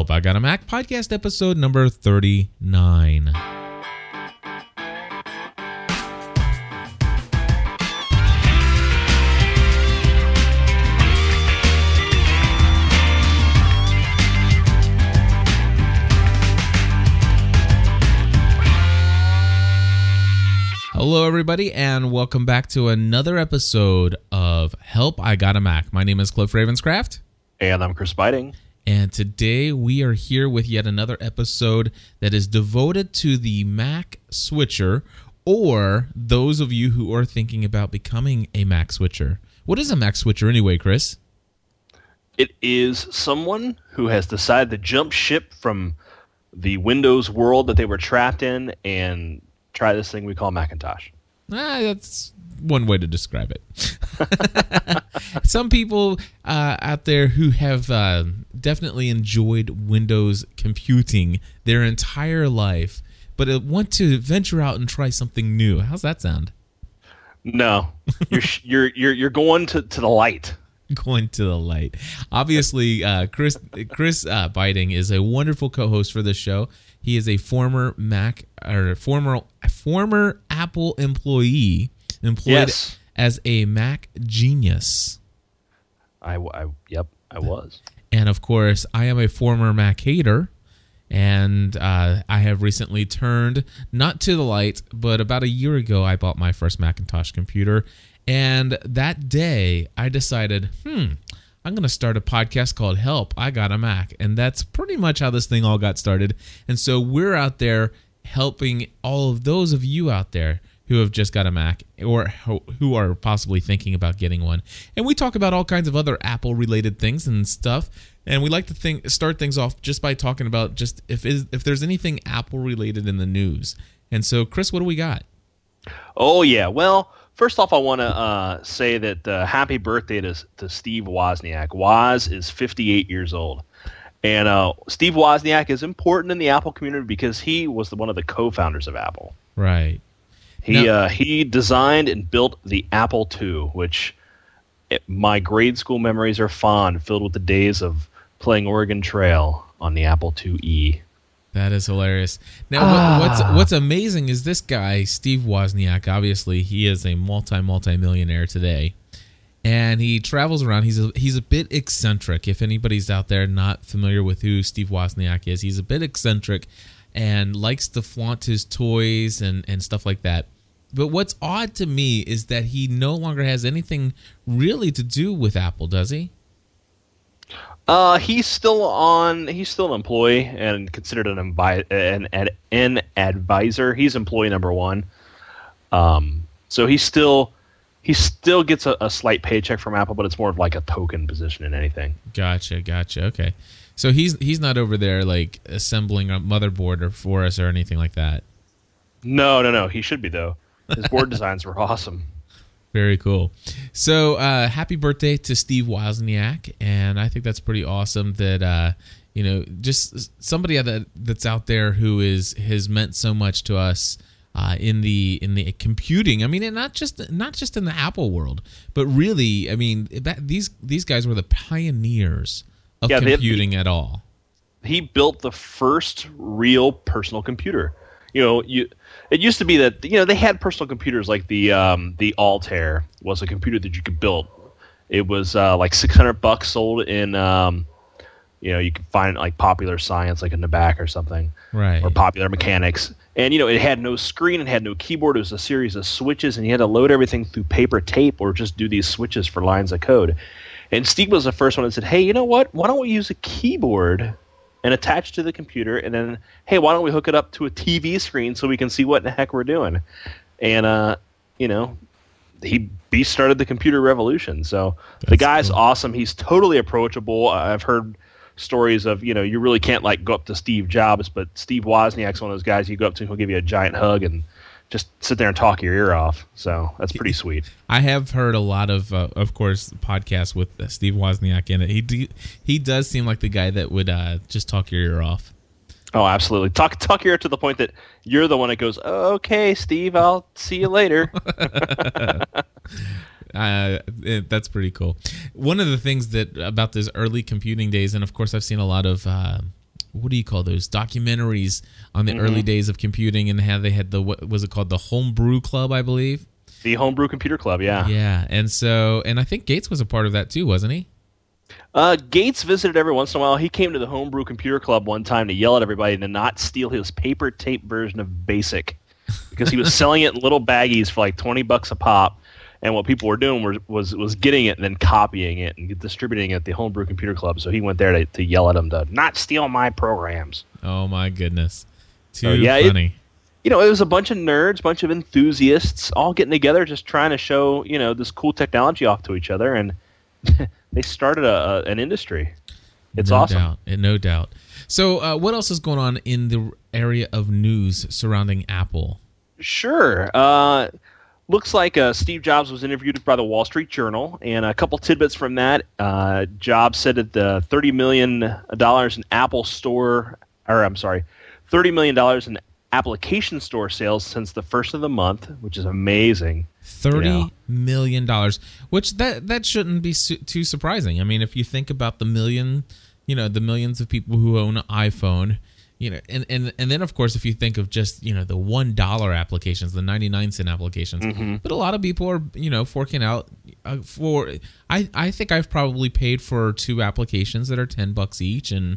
Help I Got a Mac podcast episode number 39. Hello, everybody, and welcome back to another episode of Help I Got a Mac. My name is Cliff Ravenscraft. And I'm Chris Biting. And today we are here with yet another episode that is devoted to the Mac switcher or those of you who are thinking about becoming a Mac switcher. What is a Mac switcher anyway, Chris? It is someone who has decided to jump ship from the Windows world that they were trapped in and try this thing we call Macintosh. Ah, that's one way to describe it. Some people uh, out there who have uh, definitely enjoyed Windows computing their entire life, but uh, want to venture out and try something new. How's that sound? No, you're you're you're you're going to, to the light. Going to the light. Obviously, uh, Chris Chris uh, Biting is a wonderful co-host for this show. He is a former Mac or former former Apple employee employed Yes. as a Mac genius. I, I yep, I was. And of course, I am a former Mac hater. And uh, I have recently turned not to the light, but about a year ago, I bought my first Macintosh computer. And that day, I decided, hmm, I'm going to start a podcast called Help, I Got a Mac. And that's pretty much how this thing all got started. And so we're out there helping all of those of you out there who have just got a Mac or who are possibly thinking about getting one. And we talk about all kinds of other Apple related things and stuff. And we like to think start things off just by talking about just if is, if there's anything Apple related in the news. And so, Chris, what do we got? Oh yeah. Well, first off, I want to uh, say that uh, happy birthday to to Steve Wozniak. Woz is 58 years old, and uh, Steve Wozniak is important in the Apple community because he was the, one of the co-founders of Apple. Right. He Now- uh, he designed and built the Apple II, which it, my grade school memories are fond, filled with the days of playing Oregon Trail on the Apple IIe. That is hilarious. Now, what, what's what's amazing is this guy, Steve Wozniak. Obviously, he is a multi multi millionaire today, and he travels around. He's a, he's a bit eccentric. If anybody's out there not familiar with who Steve Wozniak is, he's a bit eccentric and likes to flaunt his toys and and stuff like that. But what's odd to me is that he no longer has anything really to do with Apple, does he? Uh, he's still on. He's still an employee and considered an envi- an, ad, an advisor. He's employee number one. Um, so he's still he still gets a, a slight paycheck from Apple, but it's more of like a token position in anything. Gotcha, gotcha. Okay, so he's he's not over there like assembling a motherboard or for us or anything like that. No, no, no. He should be though. His board designs were awesome. Very cool. So uh, happy birthday to Steve Wozniak, and I think that's pretty awesome that uh, you know just somebody that that's out there who is has meant so much to us. Uh, in the in the computing, I mean, and not just not just in the Apple world, but really, I mean, that, these these guys were the pioneers of Yeah, they- computing at all. he built the first real personal computer. You know, you it used to be that you know they had personal computers like the um, the Altair was a computer that you could build. It was uh, like six hundred bucks sold in um, you know you could find it like Popular Science like in the back or something Right. or Popular Mechanics. And you know it had no screen, it had no keyboard. It was a series of switches, and you had to load everything through paper tape or just do these switches for lines of code. And Steve was the first one that said, "Hey, you know what? Why don't we use a keyboard and attach it to the computer, and then hey, why don't we hook it up to a TV screen so we can see what the heck we're doing?" And uh, you know, he he started the computer revolution. So the guy's cool. awesome. He's totally approachable. I've heard stories of you know you really can't like go up to Steve Jobs, but Steve Wozniak's one of those guys you go up to, he'll give you a giant hug and just sit there and talk your ear off. So that's pretty sweet. I have heard a lot of, uh, of course, podcasts with Steve Wozniak in it. He do, he does seem like the guy that would uh, just talk your ear off. Oh, absolutely. Talk talk your ear to the point that you're the one that goes, "Okay, Steve, I'll see you later." Uh, it- that's pretty cool. One of the things that about those early computing days, and of course, I've seen a lot of uh, what do you call those documentaries on the early days of computing and how they had the what was it called the homebrew club i believe The Homebrew Computer Club, yeah. yeah and so and i think gates was a part of that too wasn't he Uh, Gates visited every once in a while. He came to the Homebrew Computer Club one time to yell at everybody to not steal his paper tape version of BASIC because he was selling it in little baggies for like twenty bucks a pop. And what people were doing was was, was getting it and then copying it and distributing it at the Homebrew Computer Club. So he went there to, to yell at them to not steal my programs. oh my goodness too Oh, yeah, it- funny you know, it was a bunch of nerds, bunch of enthusiasts, all getting together, just trying to show you know this cool technology off to each other, and they started a, a, an industry. It's no awesome. doubt eh, no doubt so uh, what else is going on in the area of news surrounding apple Sure. Uh, looks like uh, Steve Jobs was interviewed by the Wall Street Journal, and a couple tidbits from that. Uh, Jobs said that the thirty million dollars in Apple Store, or I'm sorry, thirty million dollars in application store sales since the first of the month, which is amazing. Thirty Yeah. million dollars, which that that shouldn't be su- too surprising. I mean, if you think about the million, you know, the millions of people who own an iPhone, you know, and and and then of course, if you think of just you know the one dollar applications, the ninety nine cent applications, Mm-hmm. but a lot of people are you know forking out uh, for. I I think I've probably paid for two applications that are ten bucks each, and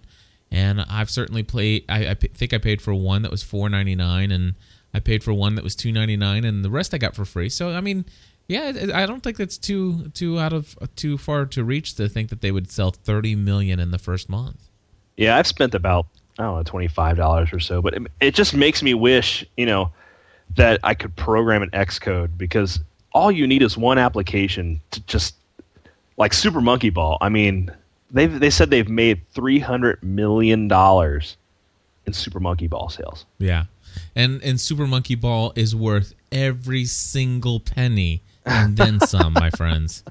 and I've certainly played. I, I p- think I paid for one that was four ninety nine, and I paid for one that was two ninety nine, and the rest I got for free. So I mean, yeah, I don't think that's too too out of too far to reach to think that they would sell thirty million in the first month. Yeah, I've spent about I don't know twenty five dollars or so, but it, it just makes me wish you know that I could program an Xcode because all you need is one application to just like Super Monkey Ball. I mean, they they said they've made three hundred million dollars in Super Monkey Ball sales. Yeah, and and Super Monkey Ball is worth every single penny and then some, my friends.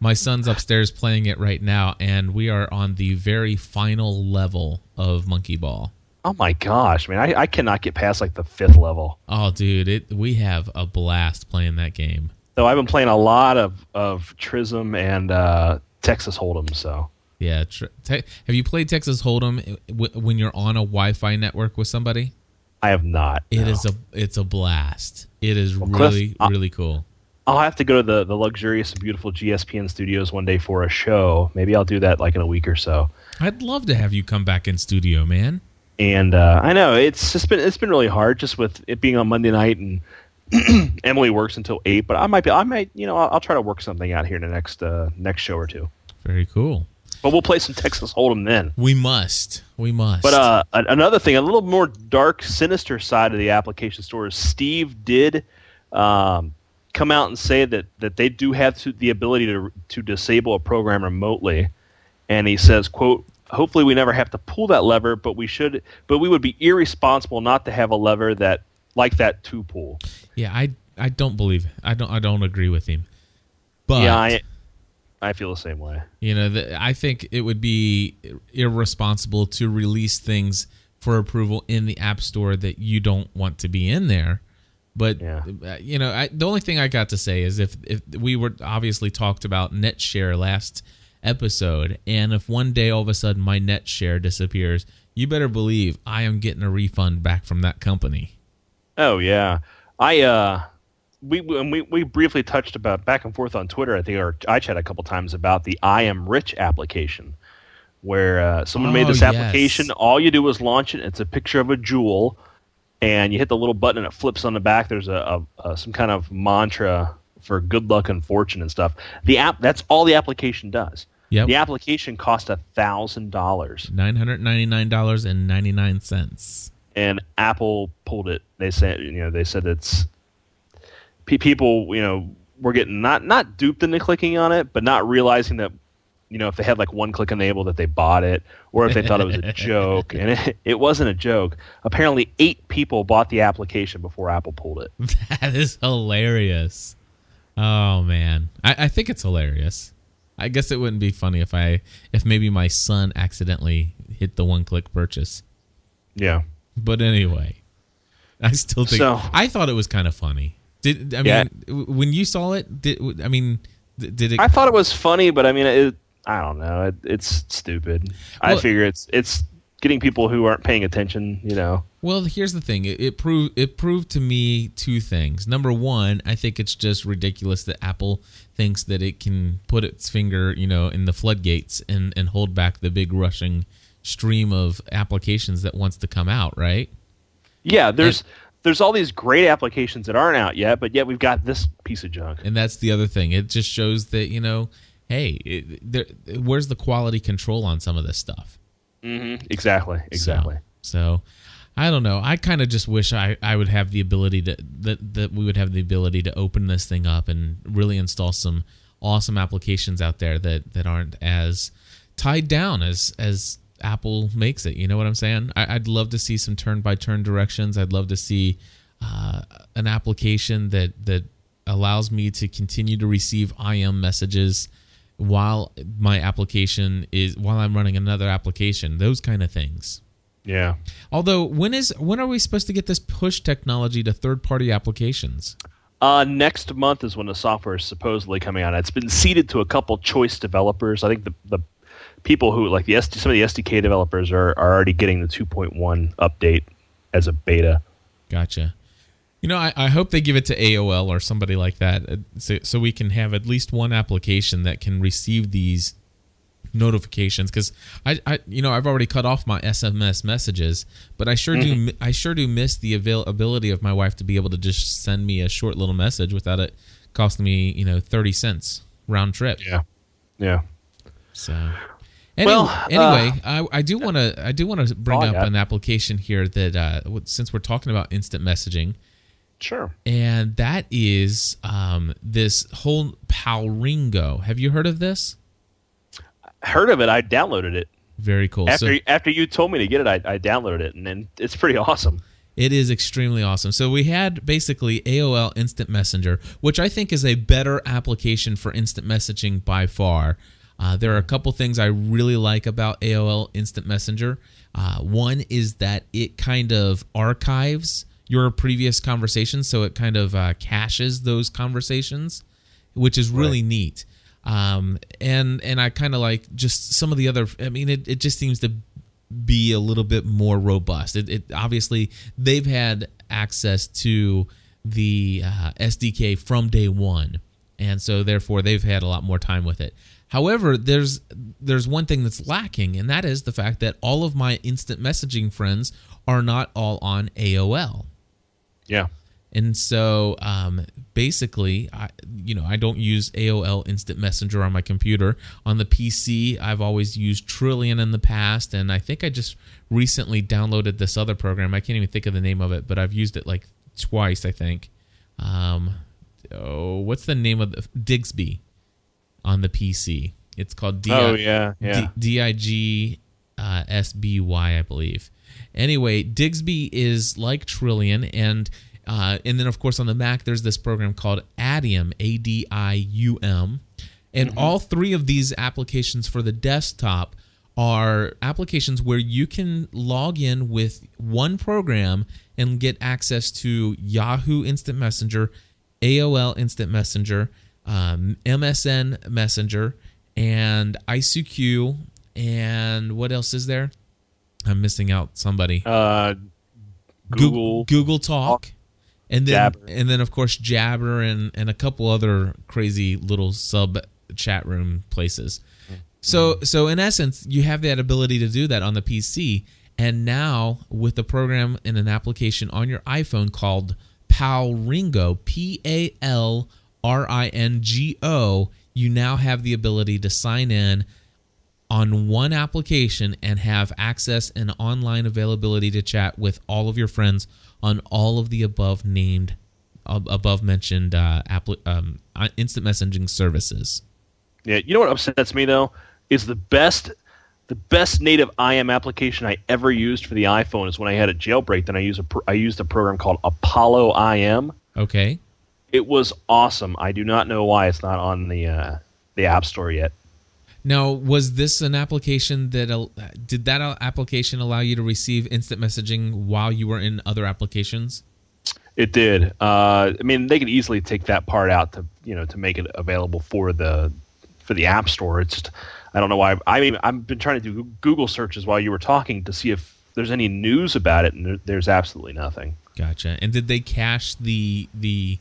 My son's upstairs playing it right now, and we are on the very final level of Monkey Ball. Oh my gosh, man! I, I cannot get past like the fifth level. Oh, dude, it we have a blast playing that game. So I've been playing a lot of of Trism and uh, Texas Hold'em. So Yeah, tr- te- have you played Texas Hold'em w- when you're on a Wi-Fi network with somebody? I have not. It no. is a it's a blast. It is Cliff, really uh, really cool. I'll have to go to the, the luxurious and beautiful GSPN studios one day for a show. Maybe I'll do that like in a week or so. I'd love to have you come back in studio, man. And uh, I know it's just been it's been really hard just with it being on Monday night and Emily works until eight. But I might be I might you know I'll, I'll try to work something out here in the next uh, next show or two. Very cool. But we'll play some Texas Hold'em then. We must. We must. But uh, another thing, a little more dark, sinister side of the application store is Steve did um, come out and say that, that they do have to, the ability to to disable a program remotely, and he says, "quote Hopefully, we never have to pull that lever, but we should. But we would be irresponsible not to have a lever that like that to pull." yeah, I I don't believe I don't I don't agree with him. But yeah, I I feel the same way. you know, the, I think it would be irresponsible to release things for approval in the App Store that you don't want to be in there. But Yeah. uh, you know, I, the only thing I got to say is if if we were obviously talked about NetShare last episode, and if one day all of a sudden my NetShare disappears, you better believe I am getting a refund back from that company. Oh yeah, I uh, we we we briefly touched about back and forth on Twitter. I think or I chat a couple times about the I am rich application, where uh, someone made Oh, this yes. application. All you do is launch it. It's a picture of a jewel, and you hit the little button and it flips on the back. There's a, a, a some kind of mantra for good luck and fortune and stuff. The app that's all the application does. Yep. The application cost a thousand dollars. Nine hundred ninety nine dollars and ninety nine cents. and Apple pulled it. They said, you know, they said it's people, you know, were getting not not duped into clicking on it, but not realizing that, you know, if they had like one click enabled, that they bought it, or if they thought it was a joke, and it, it wasn't a joke. Apparently, eight people bought the application before Apple pulled it. That is hilarious. Oh man, I, I think it's hilarious. I guess it wouldn't be funny if I if maybe my son accidentally hit the one click purchase. Yeah, But anyway, I still think So- I thought it was kind of funny. Did I mean Yeah. when you saw it? Did I mean did it? I thought it was funny, but I mean, it, I don't know. It, it's stupid. I figure it's it's getting people who aren't paying attention. You know. Well, here's the thing. It, it proved it proved to me two things. Number one, I think it's just ridiculous that Apple thinks that it can put its finger, you know, in the floodgates and and hold back the big rushing stream of applications that wants to come out, right? Yeah, there's and, there's all these great applications that aren't out yet, but yet we've got this piece of junk. And that's the other thing. It just shows that you know, hey, it, there, where's the quality control on some of this stuff? Mm-hmm. Exactly. Exactly. so, so I don't know. I kind of just wish I, I would have the ability to that that we would have the ability to open this thing up and really install some awesome applications out there that that aren't as tied down as as Apple makes it. You know what I'm saying? I, would love to see some turn by turn directions. I'd love to see uh, an application that that allows me to continue to receive IM messages while my application is while I'm running another application. Those kind of things. Yeah. Although when is when are we supposed to get this push technology to third party applications? Uh, next month is when the software is supposedly coming out. It's been seeded to a couple choice developers. I think the, the people who like the SD, some of the SDK developers are, are already getting the 2.1 update as a beta. Gotcha. You know, I, I hope they give it to AOL or somebody like that, uh, so, so we can have at least one application that can receive these notifications because I, I you know I've already cut off my SMS messages, but I sure mm-hmm. do I sure do miss the availability of my wife to be able to just send me a short little message without it costing me you know thirty cents round trip. Yeah, yeah. So. Any, well, anyway, uh, I, I do want to I do want to bring oh, up yeah. an application here that uh, since we're talking about instant messaging, sure, and that is um, this whole Palringo. Have you heard of this? heard of it. I downloaded it. Very cool. After so, after you told me to get it, I, I downloaded it, and then it's pretty awesome. It is extremely awesome. So we had basically AOL Instant Messenger, which I think is a better application for instant messaging by far. Uh, there are a couple things I really like about AOL Instant Messenger. Uh, one is that it kind of archives your previous conversations, so it kind of uh, caches those conversations, which is really right. neat. Um, and and I kind of like just some of the other. I mean, it, it just seems to be a little bit more robust. It, it obviously they've had access to the uh, SDK from day one, and so therefore they've had a lot more time with it. However, there's there's one thing that's lacking, and that is the fact that all of my instant messaging friends are not all on AOL. Yeah. And so um, basically, I, you know, I don't use AOL Instant Messenger on my computer. On the PC, I've always used Trillian in the past, and I think I just recently downloaded this other program. I can't even think of the name of it, but I've used it like twice, I think. Um, oh, what's the name of the Digsby on the PC? It's called D- oh yeah yeah D I G uh, S B Y I believe. Anyway, Digsby is like Trillian, and uh, and then, of course, on the Mac, there's this program called Adium, A D I U M. And mm-hmm. all three of these applications for the desktop are applications where you can log in with one program and get access to Yahoo Instant Messenger, AOL Instant Messenger, um, MSN Messenger, and ICQ. And what else is there? I'm missing out somebody. Uh, Google. Google, Google Talk and then Jabber. and then of course Jabber and and a couple other crazy little sub chat room places. Mm-hmm. So so in essence, you have that ability to do that on the PC, and now with the program and an application on your iPhone called Palringo, P A L R I N G O, you now have the ability to sign in on one application and have access and online availability to chat with all of your friends on all of the above named, above mentioned uh, appli- um, uh, instant messaging services. Yeah, you know what upsets me though is the best the best native IM application I ever used for the iPhone is when I had a jailbreak. Then I used a I used a program called Apollo IM. Okay. It was awesome. I do not know why it's not on the uh, the App Store yet. Now, was this an application that did that application allow you to receive instant messaging while you were in other applications? It did. Uh, I mean, they could easily take that part out to you know to make it available for the for the App Store. It's just I don't know why. I mean, I've been trying to do Google searches while you were talking to see if there's any news about it, and there's absolutely nothing. Gotcha. And did they cache the the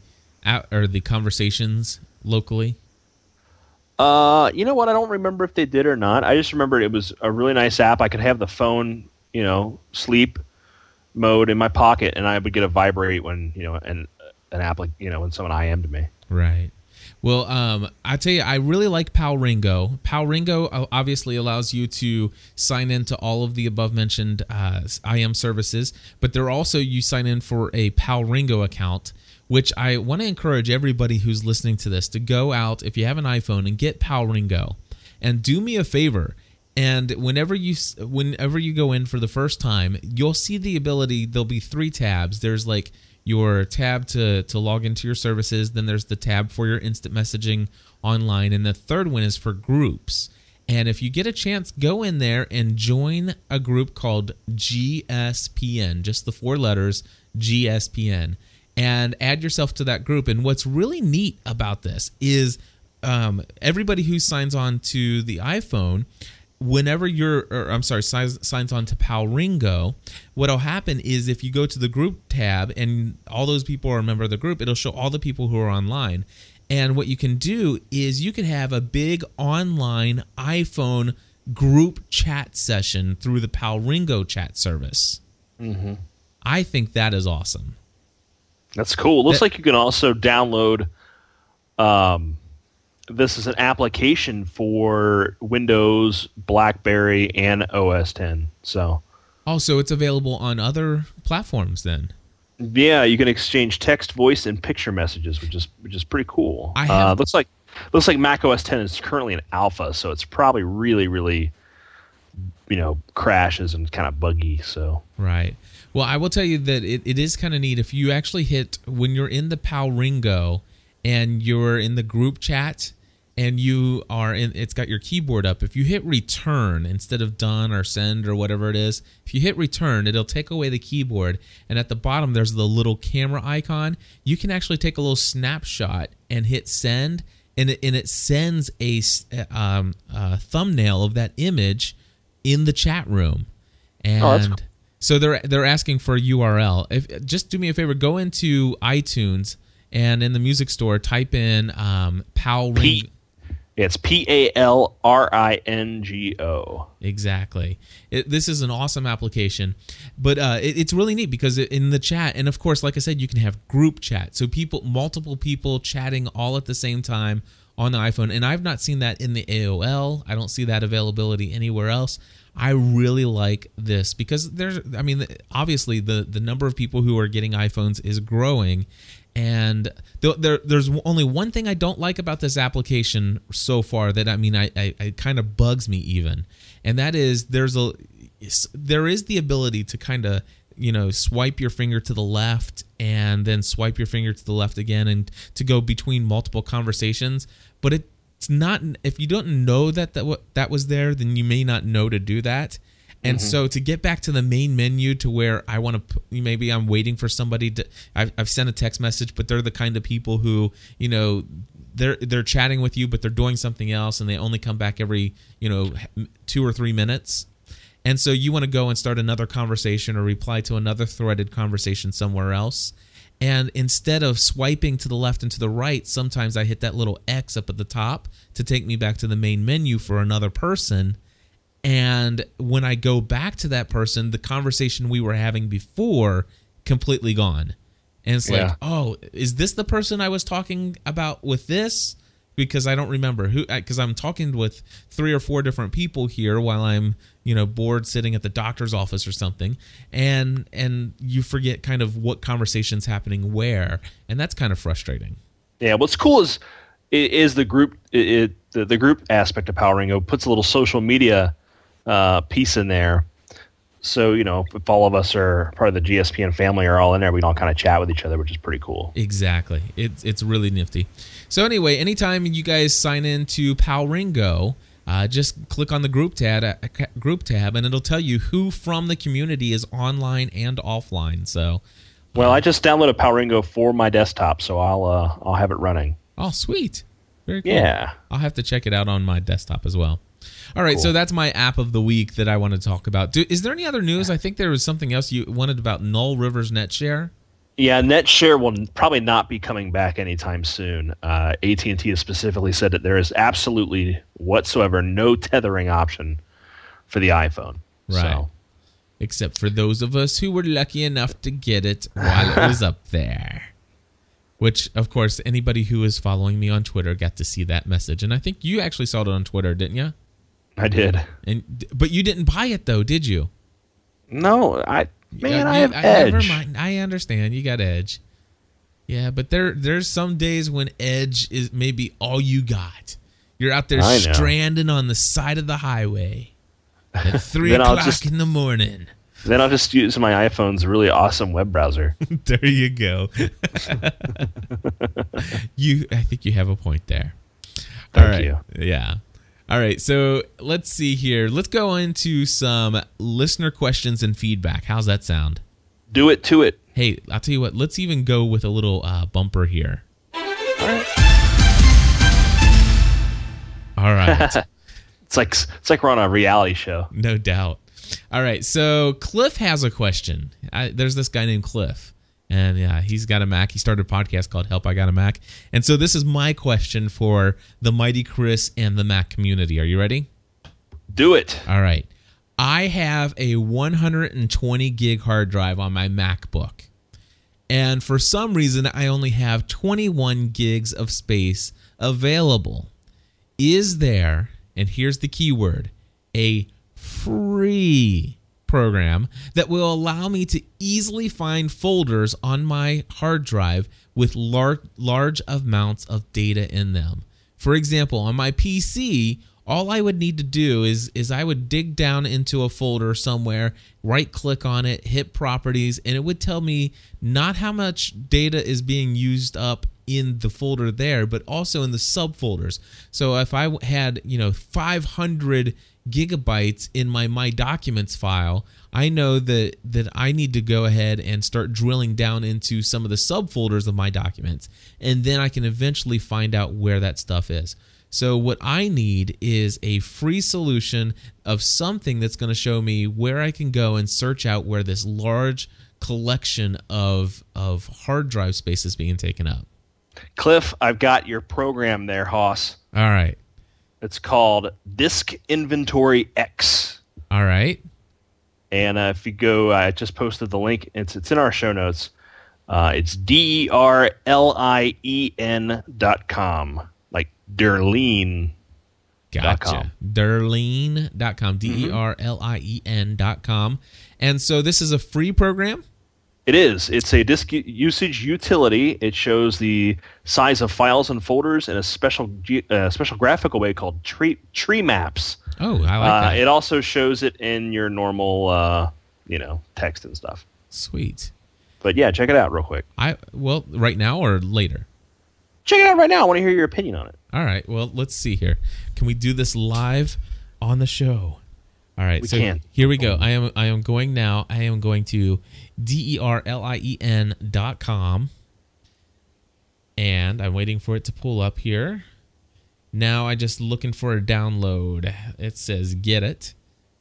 or the conversations locally? Uh, you know what? I don't remember if they did or not. I just remember it was a really nice app. I could have the phone, you know, sleep mode in my pocket, and I would get a vibrate when you know an an app like you know when someone IM'd me. Right. Well, um, I tell you, I really like Palringo. Palringo uh, obviously allows you to sign into all of the above mentioned uh, IM services, but there also you sign in for a Palringo account, which I want to encourage everybody who's listening to this to go out if you have an iPhone and get Palringo, and do me a favor. And whenever you whenever you go in for the first time, you'll see the ability. There'll be three tabs. There's like your tab to to log into your services. Then there's the tab for your instant messaging online, and the third one is for groups. And if you get a chance, go in there and join a group called GSPN, just the four letters GSPN, and add yourself to that group. And what's really neat about this is um, everybody who signs on to the iPhone whenever you're or I'm sorry signs, signs on to Palringo, what'll happen is if you go to the group tab and all those people are a member of the group, it'll show all the people who are online. And what you can do is you can have a big online iPhone group chat session through the Palringo chat service. Mm-hmm. I think that is awesome. That's cool. Looks that, like you can also download um, this is an application for Windows, BlackBerry, and OS 10. So, also it's available on other platforms then. Yeah, you can exchange text, voice, and picture messages, which is which is pretty cool. I have, uh, looks like looks like Mac OS 10 is currently in alpha, so it's probably really really you know crashes and kind of buggy. So right. Well, I will tell you that it, it is kind of neat if you actually hit when you're in the Palringo and you're in the group chat and you are in it's got your keyboard up if you hit return instead of done or send or whatever it is if you hit return it'll take away the keyboard and at the bottom there's the little camera icon you can actually take a little snapshot and hit send and it, and it sends a, um, a thumbnail of that image in the chat room and oh, cool. So they're they're asking for a url if just do me a favor go into itunes and in the music store type in um, Pal P- It's P A L R I N G O. Exactly. It, this is an awesome application, but uh, it, it's really neat because in the chat, and of course, like I said, you can have group chat, so people, multiple people chatting all at the same time on the iPhone. And I've not seen that in the AOL. I don't see that availability anywhere else. I really like this because there's, I mean, obviously the the number of people who are getting iPhones is growing, and there, there's only one thing I don't like about this application so far that I mean I, I it kind of bugs me even, and that is there's a there is the ability to kind of you know swipe your finger to the left and then swipe your finger to the left again and to go between multiple conversations, but it's not if you don't know that that what that was there then you may not know to do that and mm-hmm. so to get back to the main menu to where I want to, maybe I'm waiting for somebody to, I've, I've sent a text message, but they're the kind of people who, you know, they're they're chatting with you, but they're doing something else, and they only come back every, you know, two or three minutes. And so you want to go and start another conversation or reply to another threaded conversation somewhere else. And instead of swiping to the left and to the right, sometimes I hit that little X up at the top to take me back to the main menu for another person and when I go back to that person, the conversation we were having before completely gone. And it's yeah. like, oh, is this the person I was talking about with this? Because I don't remember who. Because I'm talking with three or four different people here while I'm, you know, bored sitting at the doctor's office or something, and and you forget kind of what conversations happening where, and that's kind of frustrating. Yeah, what's cool is is the group it, the, the group aspect of Palringo puts a little social media uh, piece in there. So you know, if all of us are part of the GSPN family are all in there, we can all kind of chat with each other, which is pretty cool. Exactly, it's it's really nifty. So anyway, anytime you guys sign in to Palringo, uh, just click on the group tab, uh, group tab, and it'll tell you who from the community is online and offline. So, well, I just downloaded Palringo for my desktop, so I'll uh, I'll have it running. Oh, sweet! Very cool. Yeah, I'll have to check it out on my desktop as well. All right, Cool. so that's my app of the week that I want to talk about. Do, is there any other news? I think there was something else you wanted about Nullriver's NetShare. Yeah, NetShare will probably not be coming back anytime soon. Uh, AT&T has specifically said that there is absolutely whatsoever no tethering option for the iPhone. Right. So, except for those of us who were lucky enough to get it while it was up there. Which, of course, anybody who is following me on Twitter got to see that message, and I think you actually saw it on Twitter, didn't you? I did. And but you didn't buy it though, did you? No, I man, I you- have Edge. Never mind. I understand. You got Edge. Yeah, but there there's some days when Edge is maybe all you got. You're out there stranding on the side of the highway at three o'clock just- in the morning. Then I'll just use my iPhone's really awesome web browser. there you go. you, I think you have a point there. Thank All right. you. Yeah. All right. So let's see here. Let's go into some listener questions and feedback. How's that sound? Do it to it. Hey, I'll tell you what. Let's even go with a little uh, bumper here. All right. All right. It's like it's like we're on a reality show. No doubt. All right, so Cliff has a question. I, there's this guy named Cliff, and yeah, he's got a Mac. He started a podcast called "Help I Got a Mac," and so this is my question for the mighty Chris and the Mac community. Are you ready? Do it. All right. I have a 120 gig hard drive on my MacBook, and for some reason, I only have 21 gigs of space available. Is there, and here's the keyword, a free program that will allow me to easily find folders on my hard drive with lar- large amounts of data in them. For example, on my PC, all I would need to do is is I would dig down into a folder somewhere, right click on it, hit properties, and it would tell me not how much data is being used up in the folder there, but also in the subfolders. So if I had, you know, 500 gigabytes in my my documents file, I know that that I need to go ahead and start drilling down into some of the subfolders of my documents, and then I can eventually find out where that stuff is. So what I need is a free solution of something that's going to show me where I can go and search out where this large collection of of hard drive space is being taken up. Cliff, I've got your program there, Hoss. All right. It's called Disk Inventory X. All right. And uh, if you go, I just posted the link. It's it's in our show notes. Uh, it's D E R L I E N dot com, like Derlene. Dot Gotcha. com. Derline.com. D E R L I E N.com. And so this is a free program. It is. It's a disk usage utility. It shows the size of files and folders in a special uh, special graphical way called tree tree maps. Oh, I like Uh, that. it also shows it in your normal, uh, you know, text and stuff. Sweet. But yeah, check it out real quick. I well, right now or later? Check it out right now. I want to hear your opinion on it. All right. Well, let's see here. Can we do this live on the show? All right. We so can. here we go. Oh. I am I am going now. I am going to D E R L I E N dot com. And I'm waiting for it to pull up here. Now I just looking for a download. It says get it.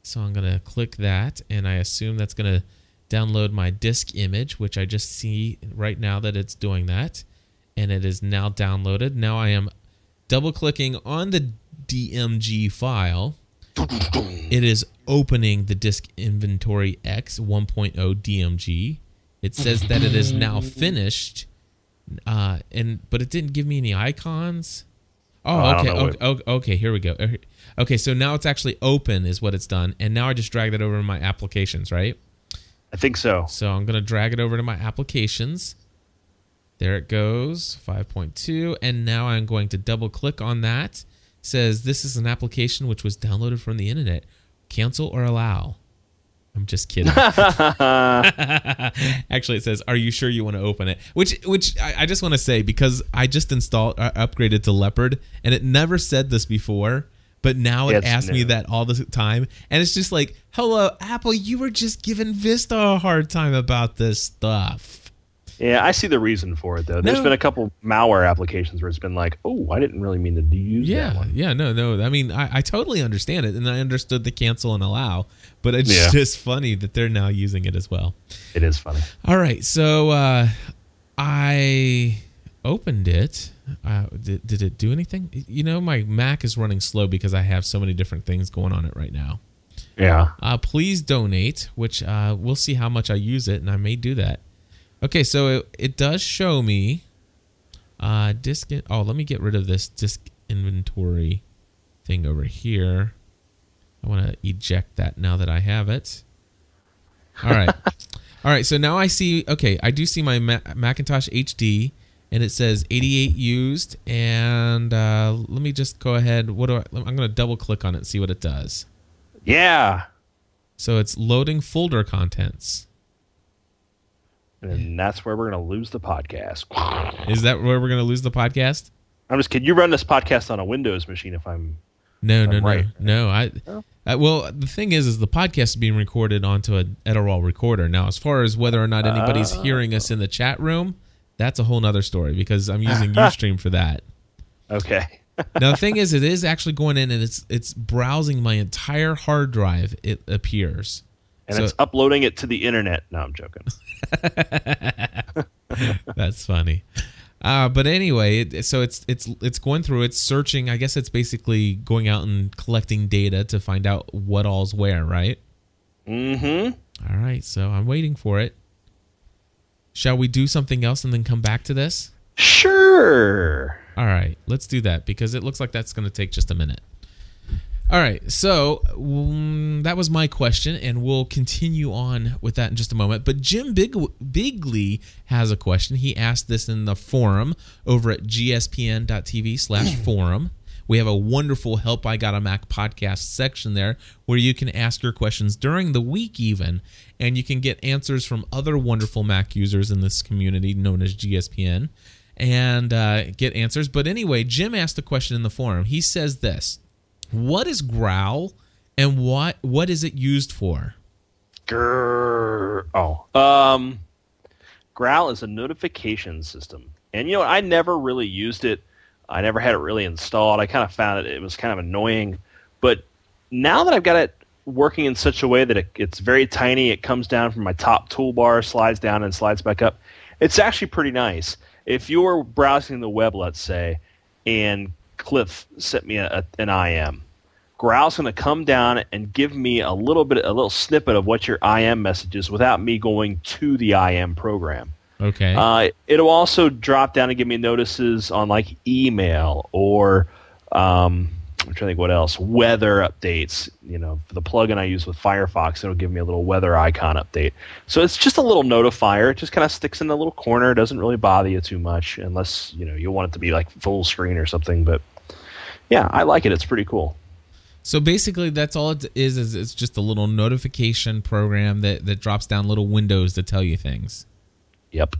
So I'm gonna click that and I assume that's gonna download my disk image, which I just see right now that it's doing that. And it is now downloaded. Now I am double clicking on the DMG file. It is opening the disk inventory X 1.0 DMG. It says that it is now finished, uh, and but it didn't give me any icons. Oh, I okay, okay, okay, okay, here we go. Uh, Okay, so now it's actually open, is what it's done, and now I just drag that over to my applications, right? I think so. So I'm going to drag it over to my applications. There it goes, 5.2. And now I'm going to double click on that. Says this is an application which was downloaded from the internet. Cancel or allow. I'm just kidding. Actually, it says, "Are you sure you want to open it?" Which, which I, I just want to say because I just installed, uh, upgraded to Leopard, and it never said this before, but now it it's asks me that all the time, and it's just like, "Hello, Apple, you were just giving Vista a hard time about this stuff." Yeah, I see the reason for it though. There's No. been a couple malware applications where it's been like, "Oh, I didn't really mean to use that Yeah, one." yeah, no, no. I mean, I, I totally understand it, and I understood the cancel and allow, but it's Yeah. just funny that they're now using it as well. It is funny. All right, so uh, I opened it. Uh, did, did it do anything? You know, my Mac is running slow because I have so many different things going on it right now. Yeah. Uh, please donate, which uh, we'll see how much I use it, and I may do that. Okay, so it, it does show me uh, disk. In, oh, let me get rid of this disk inventory thing over here. I want to eject that now that I have it. All right, all right. So now I see. Okay, I do see my Ma- Macintosh HD, and it says 88 used. And uh, let me just go ahead. What do I? I'm going to double click on it and see what it does. Yeah. So it's loading folder contents. And that's where we're going to lose the podcast. Is that where we're going to lose the podcast? I'm just kidding. You run this podcast on a Windows machine if I'm. No, no, I'm no, right. no. I. I well, the thing is, is the podcast is being recorded onto a Edirol recorder. Now, as far as whether or not anybody's Ah. hearing us in the chat room, that's a whole nother story because I'm using UStream for that. Okay. Now, the thing is, it is actually going in and it's it's browsing my entire hard drive. It appears. And So- it's uploading it to the internet. No, I'm joking. That's funny. Uh, but anyway, it, so it's it's it's going through. It's searching. I guess it's basically going out and collecting data to find out what all's where. Right. Mm-hmm. All right. So I'm waiting for it. Shall we do something else and then come back to this? Sure. All right. Let's do that because it looks like that's going to take just a minute. All right. So mm, that was my question, and we'll continue on with that in just a moment. But Jim Big- Bigley has a question. He asked this in the forum over at gspn.tv slash forum. We have a wonderful Help I Got a Mac podcast section there where you can ask your questions during the week, even, and you can get answers from other wonderful Mac users in this community known as GSPN and uh, get answers. But anyway, Jim asked a question in the forum. He says this What is Growl and what what is it used for? Grrr. Oh. Um, Growl is a notification system. And, you know, I never really used it. I never had it really installed. I kind of found it, it was kind of annoying. But now that I've got it working in such a way that it, it's very tiny, it comes down from my top toolbar, slides down, and slides back up, it's actually pretty nice. If you're browsing the web, let's say, and Cliff sent me a, an IM, Growl's going to come down and give me a little bit, a little snippet of what your IM message is without me going to the IM program. Okay. Uh, it'll also drop down and give me notices on like email or um, I'm trying to think what else. Weather updates. You know, for the plugin I use with Firefox, it'll give me a little weather icon update. So it's just a little notifier. It just kind of sticks in the little corner. It doesn't really bother you too much, unless you know you want it to be like full screen or something. But yeah, I like it. It's pretty cool. So basically, that's all it is. Is it's just a little notification program that that drops down little windows to tell you things. Yep.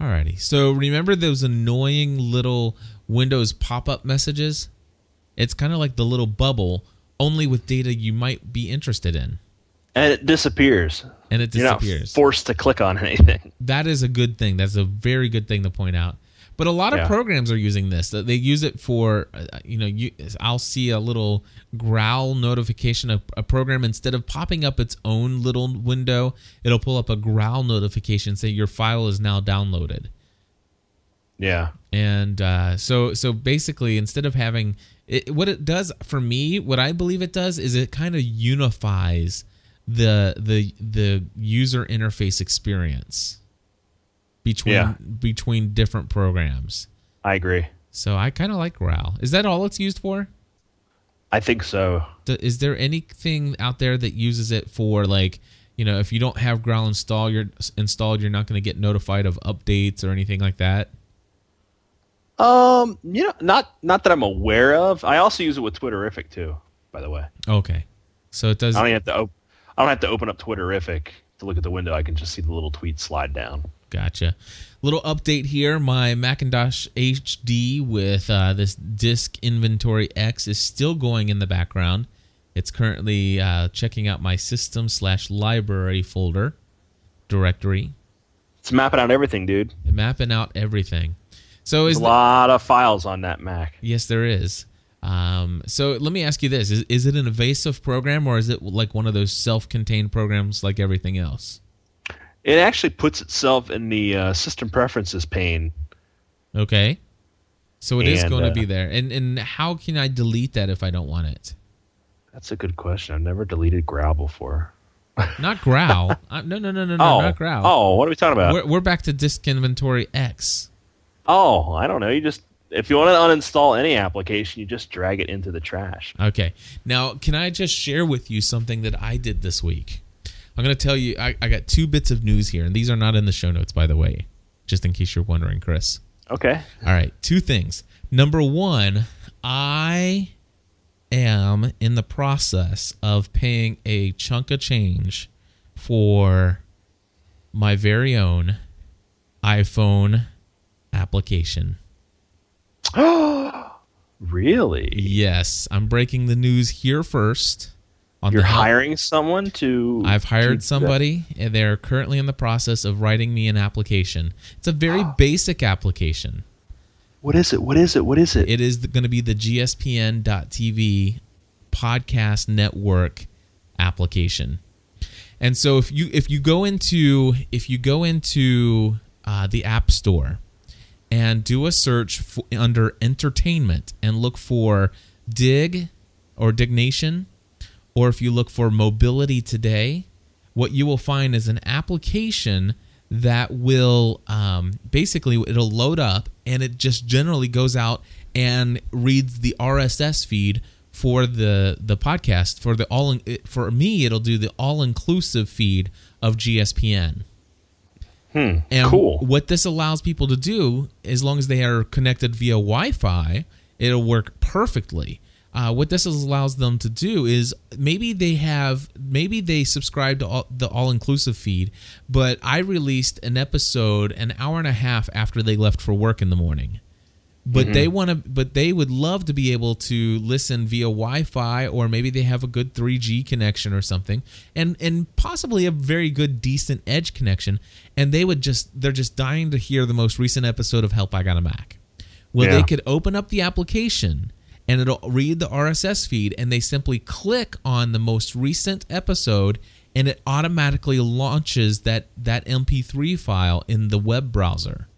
Alrighty. So remember those annoying little Windows pop-up messages? It's kind of like the little bubble, only with data you might be interested in, And it disappears. and it disappears. You're not disappears. forced to click on anything. that is a good thing. That's a very good thing to point out. But a lot of programs are using this. They use it for, uh, you know, you, I'll see a little growl notification. A, a program instead of popping up its own little window, it'll pull up a growl notification say your file is now downloaded. Yeah. And uh, so, so basically, instead of having it, what it does for me, what I believe it does is it kind of unifies the the the user interface experience between Yeah. between different programs. I agree. So I kind of like Growl. Is that all it's used for? I think so. Is there anything out there that uses it for like, you know, if you don't have Growl install, you're installed, you're not going to get notified of updates or anything like that? Um, you know, not not that I'm aware of. I also use it with Twitterrific too. By the way, Okay. So it does I don't have to. Op- I don't have to open up Twitterrific to look at the window. I can just see the little tweet slide down. Gotcha. Little update here. My Macintosh HD with uh, this disk inventory X is still going in the background. It's currently uh, checking out my system slash library folder directory. It's mapping out everything, dude. mapping out everything. So There's is a the- lot of files on that Mac. yes, there is. Um, so let me ask you this: is, is it an evasive program or is it like one of those self-contained programs like everything else? It actually puts itself in the uh, system preferences pane. Okay. So it is And, going to uh, be there. And and how can I delete that if I don't want it? That's a good question. I've never deleted Growl before. Not growl. uh, no, no, no, no, no, oh, not growl. oh, what are we talking about? We're, we're back to disk inventory X. Oh, I don't know. You just if you want to uninstall any application, you just drag it into the trash. Okay. Now, can I just share with you something that I did this week? I'm going to tell you, I, I got two bits of news here, and these are not in the show notes, by the way, just in case you're wondering, Chris. Okay. All right, two things. Number one, I am in the process of paying a chunk of change for my very own iPhone application. Oh Really? Yes, I'm breaking the news here first. On You're hiring someone to I've to hired that? somebody, and they're currently in the process of writing me an application. It's a very basic application. What is it? What is it? What is it? It is going to be the GSPN.TV podcast network application. And so if you if you go into if you go into uh, the App Store and do a search for, under entertainment and look for Digg or Diggnation, or if you look for Mobility Today, what you will find is an application that will um, basically it'll load up and it just generally goes out and reads the RSS feed for the the podcast for the all for me it'll do the all inclusive feed of GSPN. Hmm. And cool. what this allows people to do, as long as they are connected via Wi-Fi, it'll work perfectly. Uh, what this allows them to do is maybe they have maybe they subscribe to all, the all-inclusive feed, but I released an episode an hour and a half after they left for work in the morning. But they want to, but they would love to be able to listen via Wi-Fi, or maybe they have a good 3G connection or something, and and possibly a very good, decent Edge connection, and they would just they're just dying to hear the most recent episode of Help I Got a Mac. Well, Yeah. they could open up the application and it'll read the RSS feed, and they simply click on the most recent episode, and it automatically launches that that MP3 file in the web browser.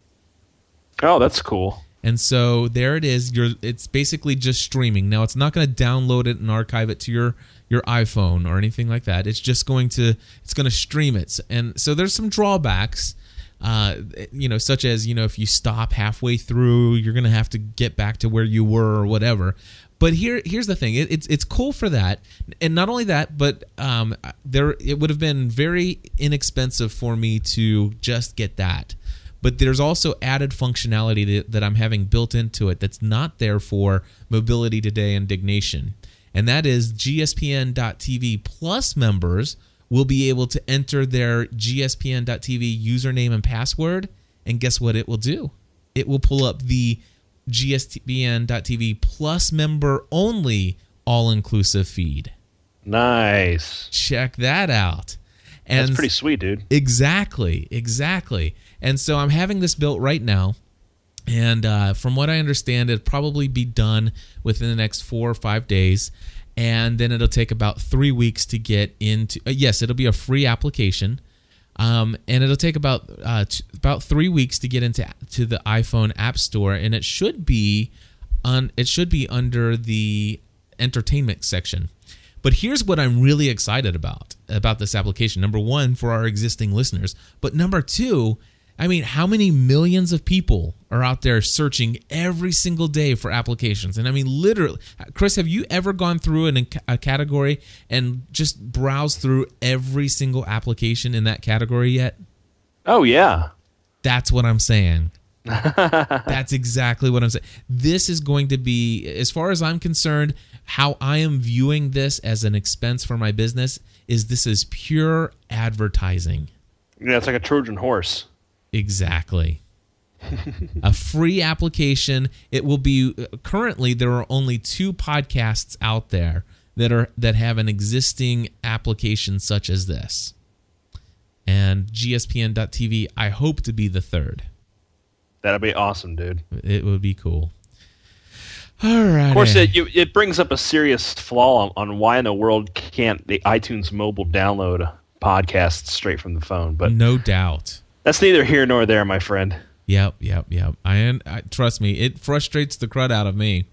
oh, that's cool. And so there it is. You're it's basically just streaming. Now it's not going to download it and archive it to your your iPhone or anything like that. It's just going to it's going to stream it. And so there's some drawbacks uh, you know, such as you know, if you stop halfway through, you're gonna have to get back to where you were or whatever. But here, here's the thing: it, it's it's cool for that, and not only that, but um, there it would have been very inexpensive for me to just get that. But there's also added functionality that, that I'm having built into it that's not there for Mobility Today and Diggnation, and that is GSPN.TV Plus members will be able to enter their gspn.tv username and password and guess what it will do it will pull up the gspn.tv plus member only all-inclusive feed Nice. check that out and That's pretty sweet, dude. Exactly, exactly. And so I'm having this built right now. And uh, from what I understand, it'll probably be done within the next four or five days. And then it'll take about three weeks to get into. Uh, yes, it'll be a free application. Um, and it'll take about uh, t- about three weeks to get into to the iPhone App Store, and it should be on it should be under the entertainment section. But here's what I'm really excited about about this application. Number one, for our existing listeners, but number two, I mean, how many millions of people are out there searching every single day for applications? And I mean, literally, Chris, have you ever gone through an, a category and just browsed through every single application in that category yet? Oh yeah. That's what I'm saying. That's exactly what I'm saying. This is going to be, as far as I'm concerned, how I am viewing this as an expense for my business is this is pure advertising. Yeah, it's like a Trojan horse. Exactly. a free application. It will be uh, currently there are only two podcasts out there that are that have an existing application such as this. And gspn.tv I hope to be the third. That'd be awesome, dude. It would be cool. All right. Of course, it, you, it brings up a serious flaw on, on why in the world can't the iTunes mobile download podcasts straight from the phone. But no doubt. That's neither here nor there, my friend. Yep, yep, yep. I, I trust me, it frustrates the crud out of me.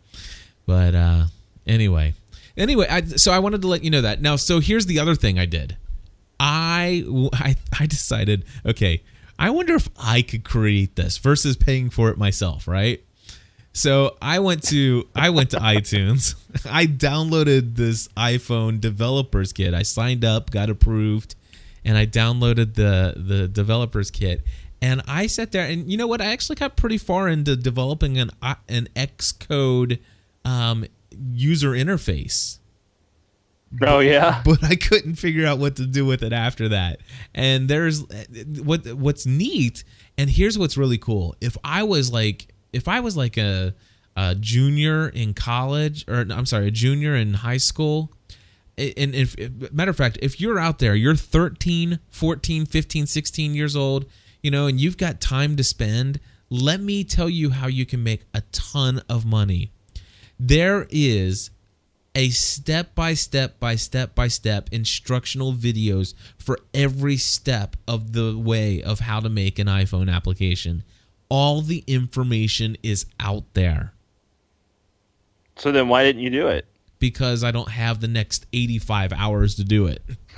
But uh anyway. Anyway, I, so I wanted to let you know that. Now, so here's the other thing I did. I I I decided, okay, I wonder if I could create this versus paying for it myself, right? So I went to I went to iTunes. I downloaded this iPhone developers kit. I signed up, got approved, and I downloaded the the developers kit. And I sat there, and you know what? I actually got pretty far into developing an uh, an Xcode um, user interface Oh yeah. but I couldn't figure out what to do with it after that. And there's what what's neat, and here's what's really cool. If I was like if I was like a a junior in college or I'm sorry, a junior in high school, and if matter of fact, if you're out there, you're 13, 14, 15, 16 years old, you know, and you've got time to spend, let me tell you how you can make a ton of money. There is a step by step by step by step instructional videos for every step of the way of how to make an iPhone application. All the information is out there So then, why didn't you do it? Because I don't have the next 85 hours to do it.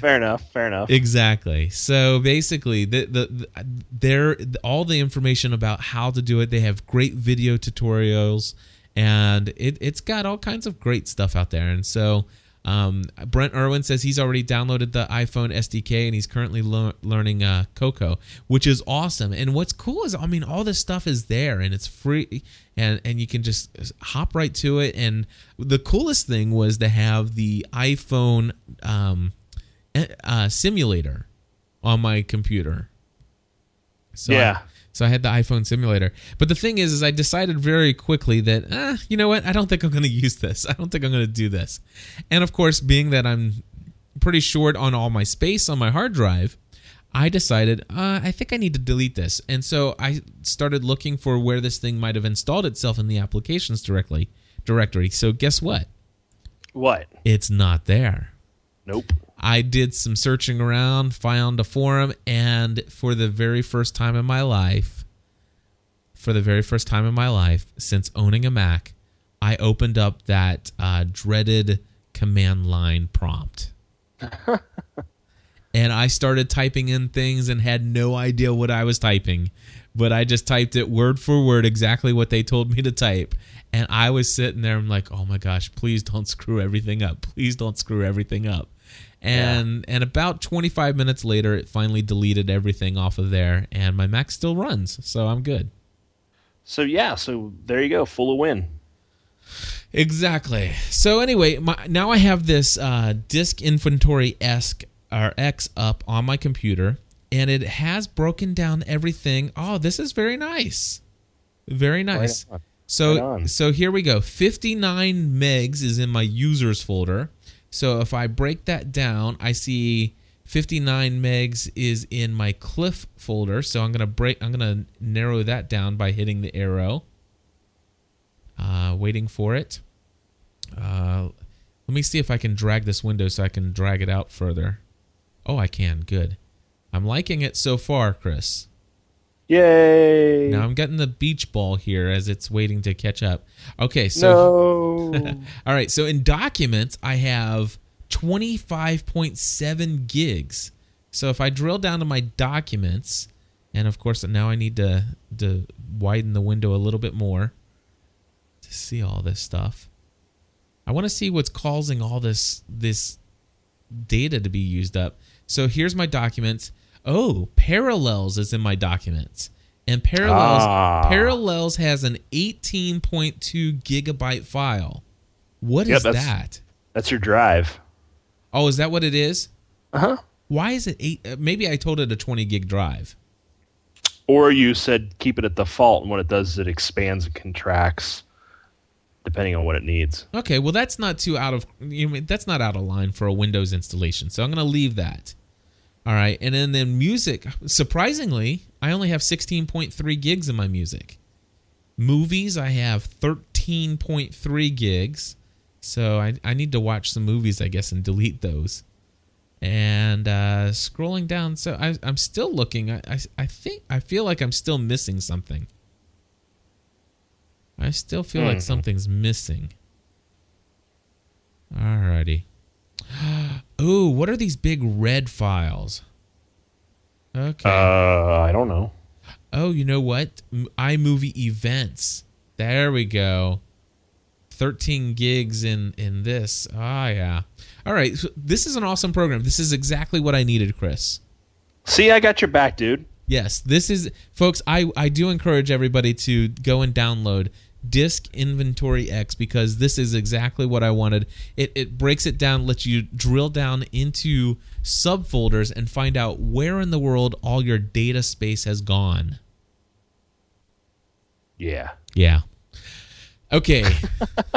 Fair enough. Fair enough. Exactly. So basically, the, the, the there all the information about how to do it. They have great video tutorials, and it it's got all kinds of great stuff out there. And so, um, Brent Irwin says he's already downloaded the iPhone SDK and he's currently lear- learning uh, Cocoa, which is awesome. And what's cool is, I mean, all this stuff is there and it's free, and and you can just hop right to it. And the coolest thing was to have the iPhone. Um, uh, simulator on my computer. So Yeah. I, so I had the iPhone simulator. But the thing is, is I decided very quickly that, uh, you know what? I don't think I'm going to use this. I don't think I'm going to do this. And of course, being that I'm pretty short on all my space on my hard drive, I decided uh, I think I need to delete this. And so I started looking for where this thing might have installed itself in the applications directly directory. So guess what? What? It's not there. Nope. I did some searching around, found a forum, and for the very first time in my life, for the very first time in my life since owning a Mac, I opened up that uh, dreaded command line prompt. and I started typing in things and had no idea what I was typing, but I just typed it word for word exactly what they told me to type. And I was sitting there, I'm like, oh my gosh, please don't screw everything up. Please don't screw everything up and and about 25 minutes later it finally deleted everything off of there and my mac still runs so i'm good So yeah. So there you go. Full of win. exactly so anyway my, now i have this uh, disk inventory esque or x up on my computer and it has broken down everything oh this is very nice very nice on. so Right so here we go 59 megs is in my users folder so if I break that down, I see 59 megs is in my Cliff folder. So I'm gonna break. I'm gonna narrow that down by hitting the arrow. Uh, waiting for it. Uh, let me see if I can drag this window so I can drag it out further. Oh, I can. Good. I'm liking it so far, Chris. Yay! Now I'm getting the beach ball here as it's waiting to catch up. Okay, so no. all right, so in documents, I have 25.7 gigs. So if I drill down to my documents, and of course now I need to to widen the window a little bit more to see all this stuff. I want to see what's causing all this this data to be used up. So here's my documents. Oh, Parallels is in my documents. And Parallels Ah. Parallels has an 18.2 gigabyte file. What is that's- that? That's your drive. Oh, is that what it is? Uh huh. Why is it eight? uh, Maybe I told it a 20 gig drive. Or you said keep it at default, and what it does is it expands and contracts. depending on what it needs. Okay, well that's not too out of you mean that's not out of line for a Windows installation. So I'm going to leave that. All right, and then then music. Surprisingly, I only have 16.3 gigs in my music. Movies, I have 13.3 gigs. So I, I need to watch some movies, I guess, and delete those. And uh, scrolling down, so I, I'm still looking. I, I, I think I feel like I'm still missing something. I still feel like Mhm. something's missing. Alrighty. Ooh, what are these big red files? Okay. Uh, I don't know. oh, you know what? iMovie events. There we go. 13 gigs in in this. Ah, yeah. All right. So this is an awesome program. This is exactly what I needed, Chris. See, I got your back, dude. Yes, this is folks, I I do encourage everybody to go and download Disk Inventory X because this is exactly what I wanted. It it breaks it down, lets you drill down into subfolders and find out where in the world all your data space has gone. Yeah. Yeah. Okay.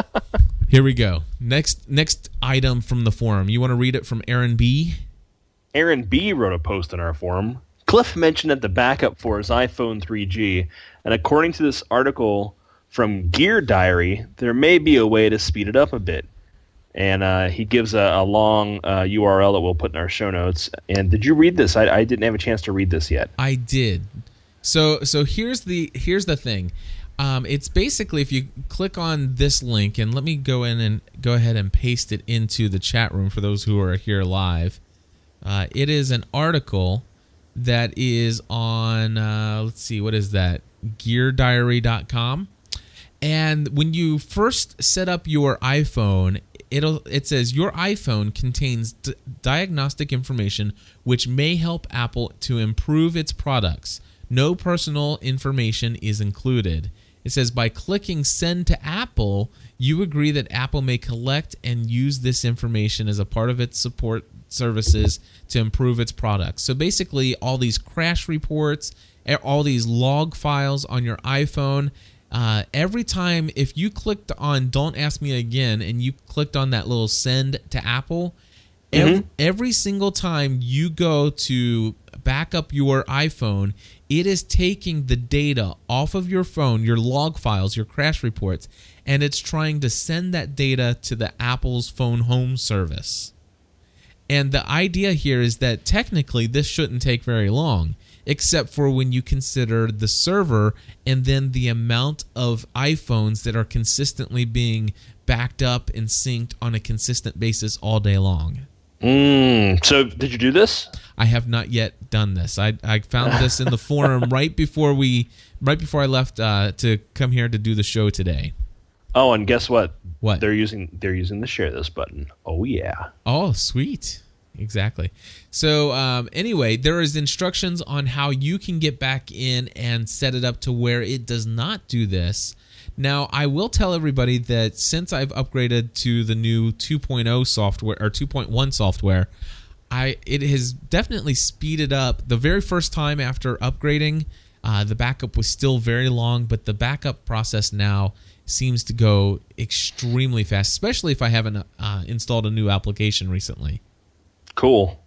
Here we go. Next next item from the forum. You want to read it from Aaron B? Aaron B wrote a post on our forum. Cliff mentioned that the backup for his iPhone 3G, and according to this article from Gear Diary, there may be a way to speed it up a bit. And uh, he gives a, a long uh, URL that we'll put in our show notes. And did you read this? I, I didn't have a chance to read this yet. I did. So so here's the here's the thing. Um, it's basically if you click on this link and let me go in and go ahead and paste it into the chat room for those who are here live. Uh, it is an article that is on uh, let's see what is that geardiary.com and when you first set up your iphone it'll it says your iphone contains d- diagnostic information which may help apple to improve its products. No personal information is included. It says by clicking send to apple you agree that apple may collect and use this information as a part of its support services to improve its products. So basically all these crash reports all these log files on your iphone uh, every time if you clicked on don't ask me again and you clicked on that little send to apple ev- every single time you go to back up your iphone it is taking the data off of your phone your log files your crash reports and it's trying to send that data to the apple's phone home service. And the idea here is that technically this shouldn't take very long, except for when you consider the server and then the amount of iPhones that are consistently being backed up and synced on a consistent basis all day long. Mm, so, did you do this? I have not yet done this. I, I found this in the forum right before we right before I left uh, to come here to do the show today. Oh, and guess what? What? They're using they're using the share this button. Oh yeah. Oh, sweet. Exactly. So, um, anyway, there is instructions on how you can get back in and set it up to where it does not do this. Now, I will tell everybody that since I've upgraded to the new 2.0 software or 2.1 software, I it has definitely speeded up. The very first time after upgrading, uh, the backup was still very long, but the backup process now seems to go extremely fast, especially if I haven't uh, installed a new application recently. Cool.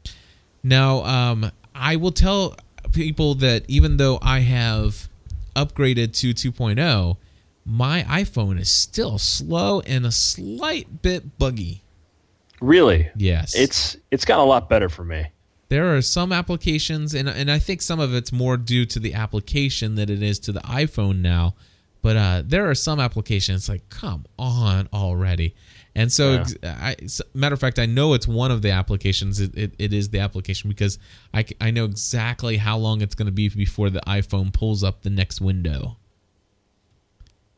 Now, um, I will tell people that even though I have upgraded to 2.0, my iPhone is still slow and a slight bit buggy. Really? Yes. It's it's gotten a lot better for me. there are some applications and and I think some of it's more due to the application than it is to the iPhone now. But uh, there are some applications like come on already. And so, Yeah. I, s- matter of fact, I know it's one of the applications. It, it, it is the application because I, I know exactly how long it's going to be before the iPhone pulls up the next window.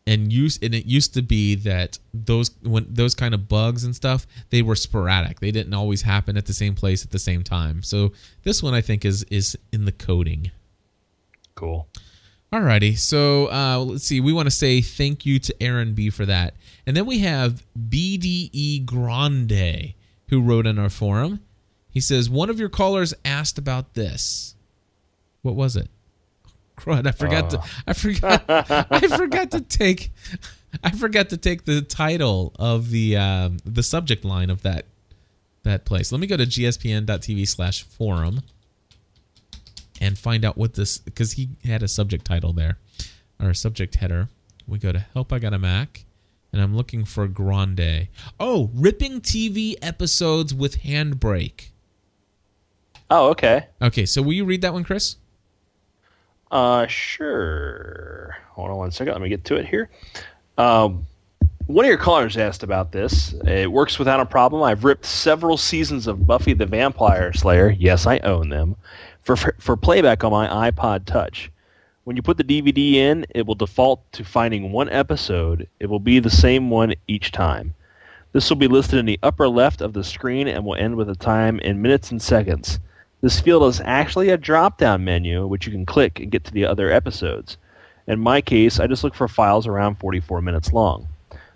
And use and it used to be that those when those kind of bugs and stuff they were sporadic. They didn't always happen at the same place at the same time. So this one I think is is in the coding. Cool. Alrighty, so uh, let's see. We want to say thank you to Aaron B for that, and then we have BDE Grande who wrote in our forum. He says one of your callers asked about this. What was it? Crud! I forgot to. I forgot. I forgot to take. I forgot to take the title of the um, the subject line of that that place. Let me go to gspn.tv slash forum and find out what this because he had a subject title there or a subject header. We go to help. I got a Mac, and I'm looking for Grande. Oh, ripping TV episodes with handbrake. Oh, okay. Okay, so will you read that one, Chris? Uh, sure. Hold on one second. Let me get to it here. Um, one of your callers asked about this. It works without a problem. I've ripped several seasons of Buffy the Vampire Slayer. Yes, I own them for for playback on my iPod Touch. When you put the DVD in, it will default to finding one episode. It will be the same one each time. This will be listed in the upper left of the screen and will end with a time in minutes and seconds. This field is actually a drop down menu which you can click and get to the other episodes. In my case, I just look for files around 44 minutes long.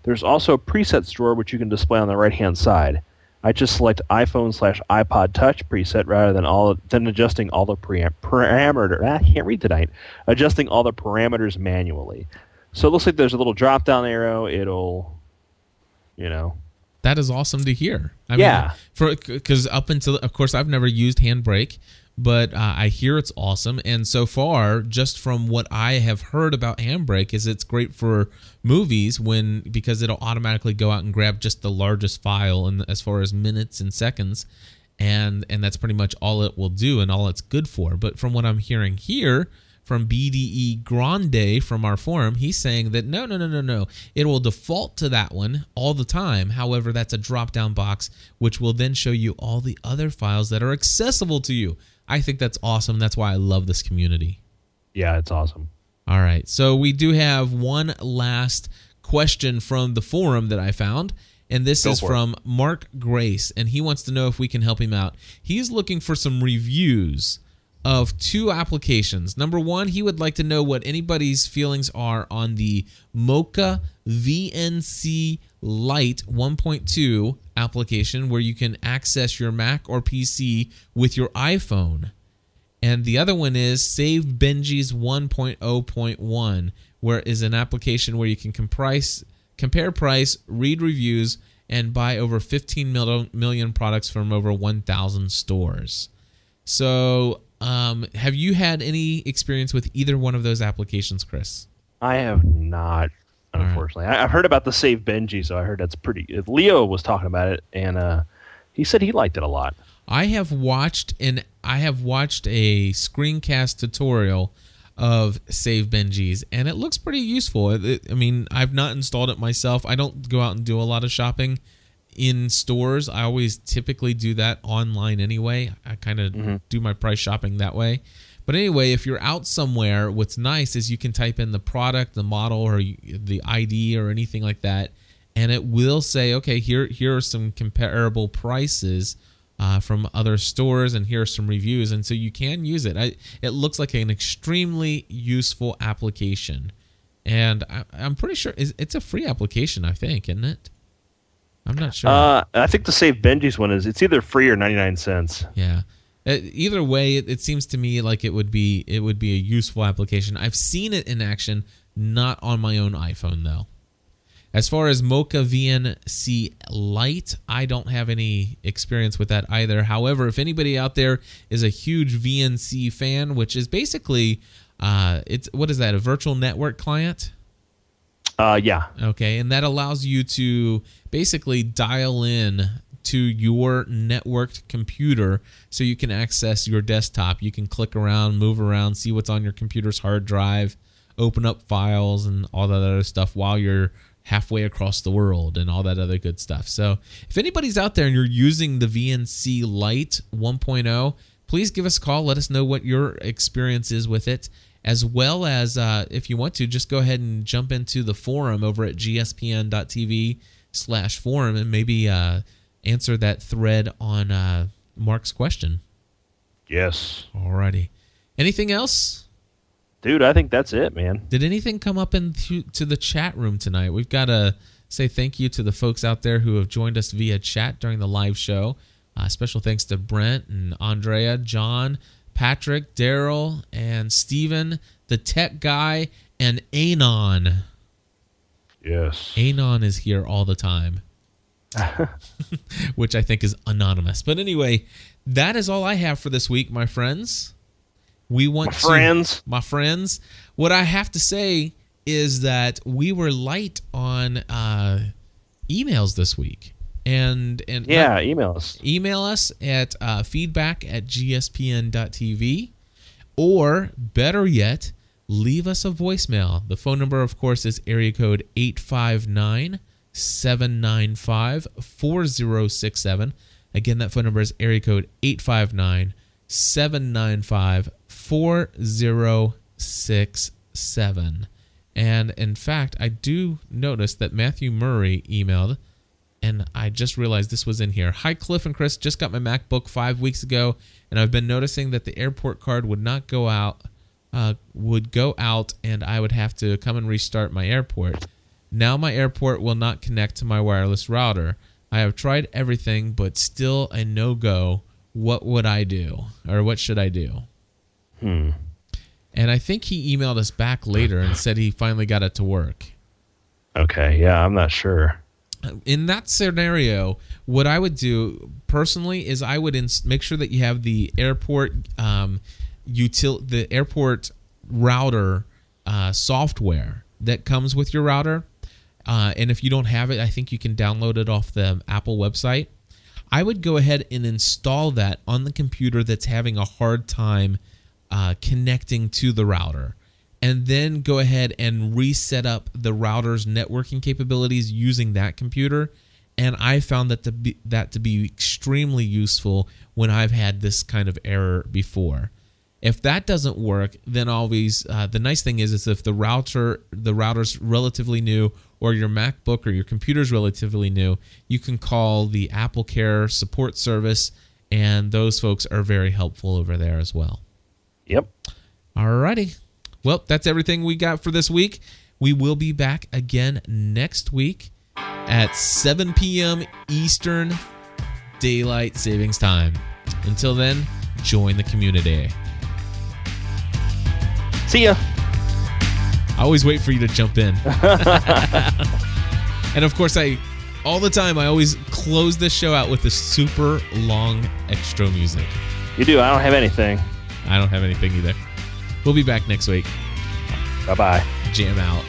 There's also a presets drawer which you can display on the right hand side. I just select iPhone slash iPod Touch preset rather than all than adjusting all the parameter. Ah, I can't read tonight. Adjusting all the parameters manually. So it looks like there's a little drop down arrow. It'll, you know, That is awesome to hear. I Yeah. mean, for because up until of course I've never used Handbrake, but uh, I hear it's awesome. And so far, just from what I have heard about Handbrake, is it's great for movies when because it'll automatically go out and grab just the largest file and as far as minutes and seconds, and and that's pretty much all it will do and all it's good for. But from what I'm hearing here from BDE Grande from our forum, he's saying that no, no, no, no, no. It will default to that one all the time. However, that's a drop down box which will then show you all the other files that are accessible to you. I think that's awesome. That's why I love this community. yeah, it's awesome. All right. So we do have one last question from the forum that I found. And this Go is for it. from Mark Grace. And he wants to know if we can help him out. He's looking for some reviews of two applications. Number one, he would like to know what anybody's feelings are on the Mocha VNC Lite 1.2 application where you can access your Mac or PC with your iPhone. And the other one is Save Benji's 1.0.1, where is an application where you can comprise, compare price, read reviews, and buy over 15 million products from over 1,000 stores. So, um, have you had any experience with either one of those applications, Chris? I have not, right. unfortunately. I, I've heard about the Save Benji, so I heard that's pretty. Leo was talking about it, and uh, he said he liked it a lot. I have watched and I have watched a screencast tutorial of Save Benji's, and it looks pretty useful. It- it- I mean, I've not installed it myself. I don't go out and do a lot of shopping in stores. I always typically do that online anyway. I kind of do my price shopping that way. But anyway, if you're out somewhere, what's nice is you can type in the product, the model, or the ID, or anything like that, and it will say, okay, here here are some comparable prices uh, from other stores, and here are some reviews, and so you can use it. I, it looks like an extremely useful application, and I, I'm pretty sure it's it's a free application. I think, isn't it? I'm not sure. Uh, I think the Save Benji's one is it's either free or ninety nine cents. Yeah. Uh, either way, it, it seems to me like it would be it would be a useful application. I've seen it in action, not on my own iPhone though. As far as Mocha VNC Lite, I don't have any experience with that either. However, if anybody out there is a huge VNC fan, which is basically uh, it's what is that a virtual network client? Uh, yeah, Okay, and that allows you to basically dial in to your networked computer so you can access your desktop. You can click around, move around, see what's on your computer's hard drive, open up files, and all that other stuff while you're halfway across the world and all that other good stuff. So, if anybody's out there and you're using the VNC Lite 1.0, please give us a call. Let us know what your experience is with it as well as uh, if you want to just go ahead and jump into the forum over at gspn.tv slash forum and maybe uh, answer that thread on uh, mark's question. Yes, alrighty. Anything else? Dude. I think that's it, man. did anything come up into to the chat room tonight? We've got to say thank you to the folks out there who have joined us via chat during the live show. Uh, special thanks to brent and andrea john patrick daryl and steven the tech guy and anon. Yes. Anon is here all the time, which I think is anonymous. But anyway, that is all I have for this week, my friends. We want My to- friends. my friends. What I have to say is that we were light on uh, emails this week, and and Yeah, email us. email us at uh, feedback at gspn.tv or better yet leave us a voicemail the phone number of course is area code 859 795 4067 again that phone number is area code 859 795 4067 and in fact i do notice that matthew murray emailed and I just realized this was in here. Hi, Cliff and Chris. Just got my MacBook five weeks ago, and I've been noticing that the airport card would not go out, uh, would go out, and I would have to come and restart my airport. Now my airport will not connect to my wireless router. I have tried everything, but still a no go. What would I do, or what should I do? Hmm. And I think he emailed us back later and said he finally got it to work. Okay. Yeah, I'm not sure. in that scenario, what I would do personally is I would ins- make sure that you have the airport um, util- the airport router uh, software that comes with your router. Uh, and if you don't have it, I think you can download it off the Apple website. I would go ahead and install that on the computer that's having a hard time uh, connecting to the router and then go ahead and reset up the router's networking capabilities using that computer. And I found that to be that to be extremely useful when I've had this kind of error before. If that doesn't work, then always uh, the nice thing is is if the router the router's relatively new or your MacBook or your computer is relatively new, you can call the Apple Care support service, and those folks are very helpful over there as well. Yep. Alrighty. Well, that's everything we got for this week. We will be back again next week at 7 p.m. Eastern Daylight Savings Time. Until then, join the community. See ya. I always wait for you to jump in. and of course, I all the time I always close this show out with this super long extra music. You do. I don't have anything. I don't have anything either. We'll be back next week. Bye bye. Jam out.